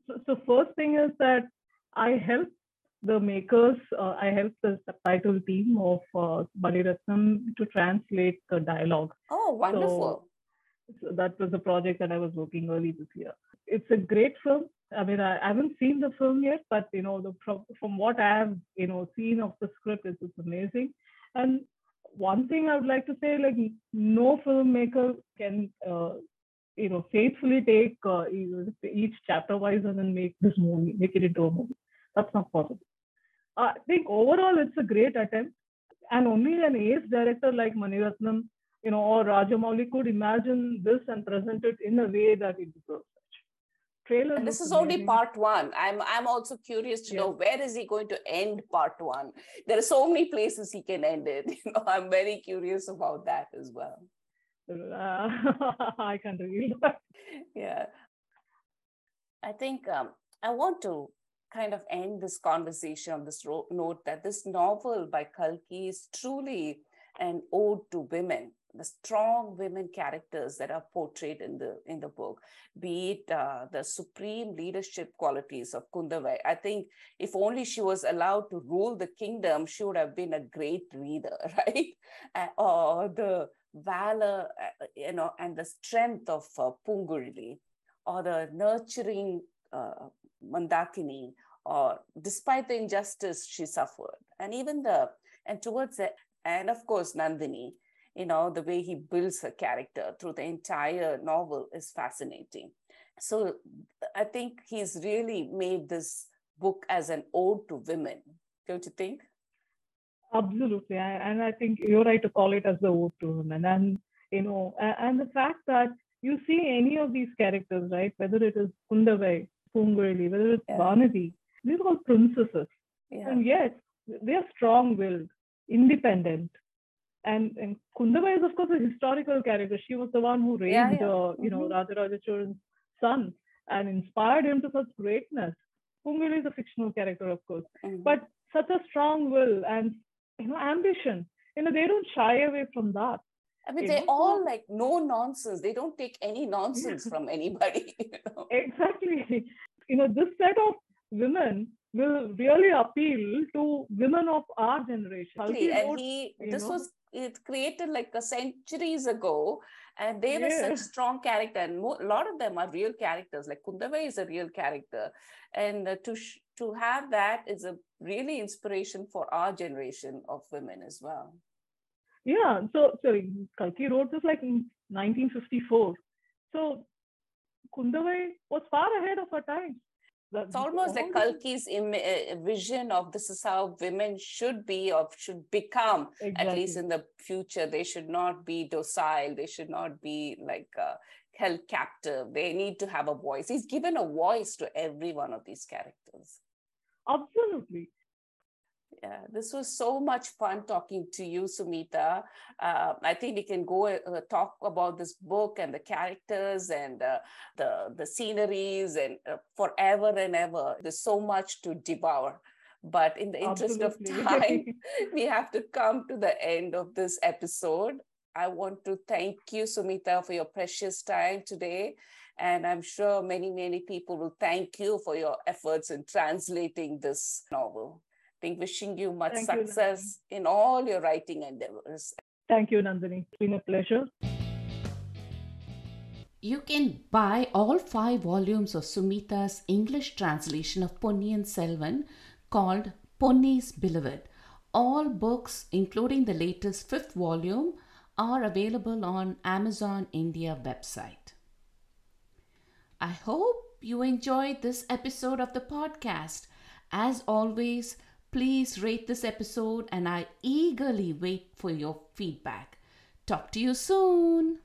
Speaker 2: So, so first thing is that I help the makers, uh, I helped the subtitle team of uh, Mani Ratnam to translate the dialogue.
Speaker 1: Oh, wonderful.
Speaker 2: So, so that was a project that I was working early this year. It's a great film. I mean, I, I haven't seen the film yet, but you know, the from, from what I have you know seen of the script, it's, it's amazing. And one thing I would like to say, like no filmmaker can uh, you know faithfully take uh, each chapter wise and then make this movie make it into a movie that's not possible i think overall it's a great attempt and only an ace director like maniratnam you know or rajamouli could imagine this and present it in a way that it deserves
Speaker 1: Trailer and this is amazing. only part one. I'm I'm also curious to yes. know where is he going to end part one. There are so many places he can end it. You know, I'm very curious about that as well.
Speaker 2: Uh, I can't reveal that.
Speaker 1: Yeah. I think um, I want to kind of end this conversation on this ro- note that this novel by Kalki is truly an ode to women the strong women characters that are portrayed in the in the book be it uh, the supreme leadership qualities of kundavai. I think if only she was allowed to rule the kingdom she would have been a great leader right? Uh, or the valor, uh, you know, and the strength of uh, or the nurturing uh, Mandakini, or despite the injustice she suffered, and even the and towards the and of course Nandini, you know, the way he builds her character through the entire novel is fascinating. So I think he's really made this book as an ode to women. Don't you think?
Speaker 2: Absolutely, and I think you're right to call it as the ode to women. And you know, and the fact that you see any of these characters, right? Whether it is Kundavai, Pungurali, whether it's yeah. Vanati, these are all princesses.
Speaker 1: Yeah.
Speaker 2: And yes, they are strong willed, independent. And, and Kundavai is, of course, a historical character. She was the one who raised,
Speaker 1: Yeah, yeah.
Speaker 2: Uh, you know,
Speaker 1: Mhm.
Speaker 2: Rajaraja Cholan's son and inspired him to such greatness. Pungurali is a fictional character, of course,
Speaker 1: Mhm.
Speaker 2: but such a strong will and you know ambition. You know, they don't shy away from that.
Speaker 1: I mean, they're all
Speaker 2: so-
Speaker 1: like no nonsense. They don't take any nonsense from anybody. You know?
Speaker 2: Exactly. You know, this set of women will really appeal to women of our generation.
Speaker 1: Exactly. And he, this
Speaker 2: know?
Speaker 1: was it created like a centuries ago, and they were
Speaker 2: Yeah.
Speaker 1: such strong character, and a lot of them are real characters. Like Kundavai is a real character, and uh, to sh- to have that is a really inspiration for our generation of women as well.
Speaker 2: Yeah, so sorry, Kalki wrote this like in 1954. So Kundavai was far ahead of her time. The-
Speaker 1: It's almost like Kalki's Im- uh, vision of this is how women should be or should become at least in the future they should not be docile they should not be like uh, held captive they need to have a voice he's given a voice to every one of these characters
Speaker 2: Absolutely.
Speaker 1: This was so much fun talking to you sumita uh, i think we can go uh, talk about this book and the characters and uh, the the sceneries and uh, forever and ever there's so much to devour but in the interest
Speaker 2: Absolutely.
Speaker 1: of time we have to come to the end of this episode. I want to thank you, Sumita, for your precious time today. And I'm sure many, many people will thank you for your efforts in translating this novel. I think wishing you much
Speaker 2: Thank you,
Speaker 1: success in all your writing endeavors.
Speaker 2: Thank you, Nandini. It's been a pleasure.
Speaker 3: You can buy all five volumes of Sumita's English translation of Ponniyin Selvan called Ponni's Beloved. All books, including the latest fifth volume, are available on Amazon India website. I hope you enjoyed this episode of the podcast. As always, please rate this episode and I eagerly wait for your feedback. Talk to you soon.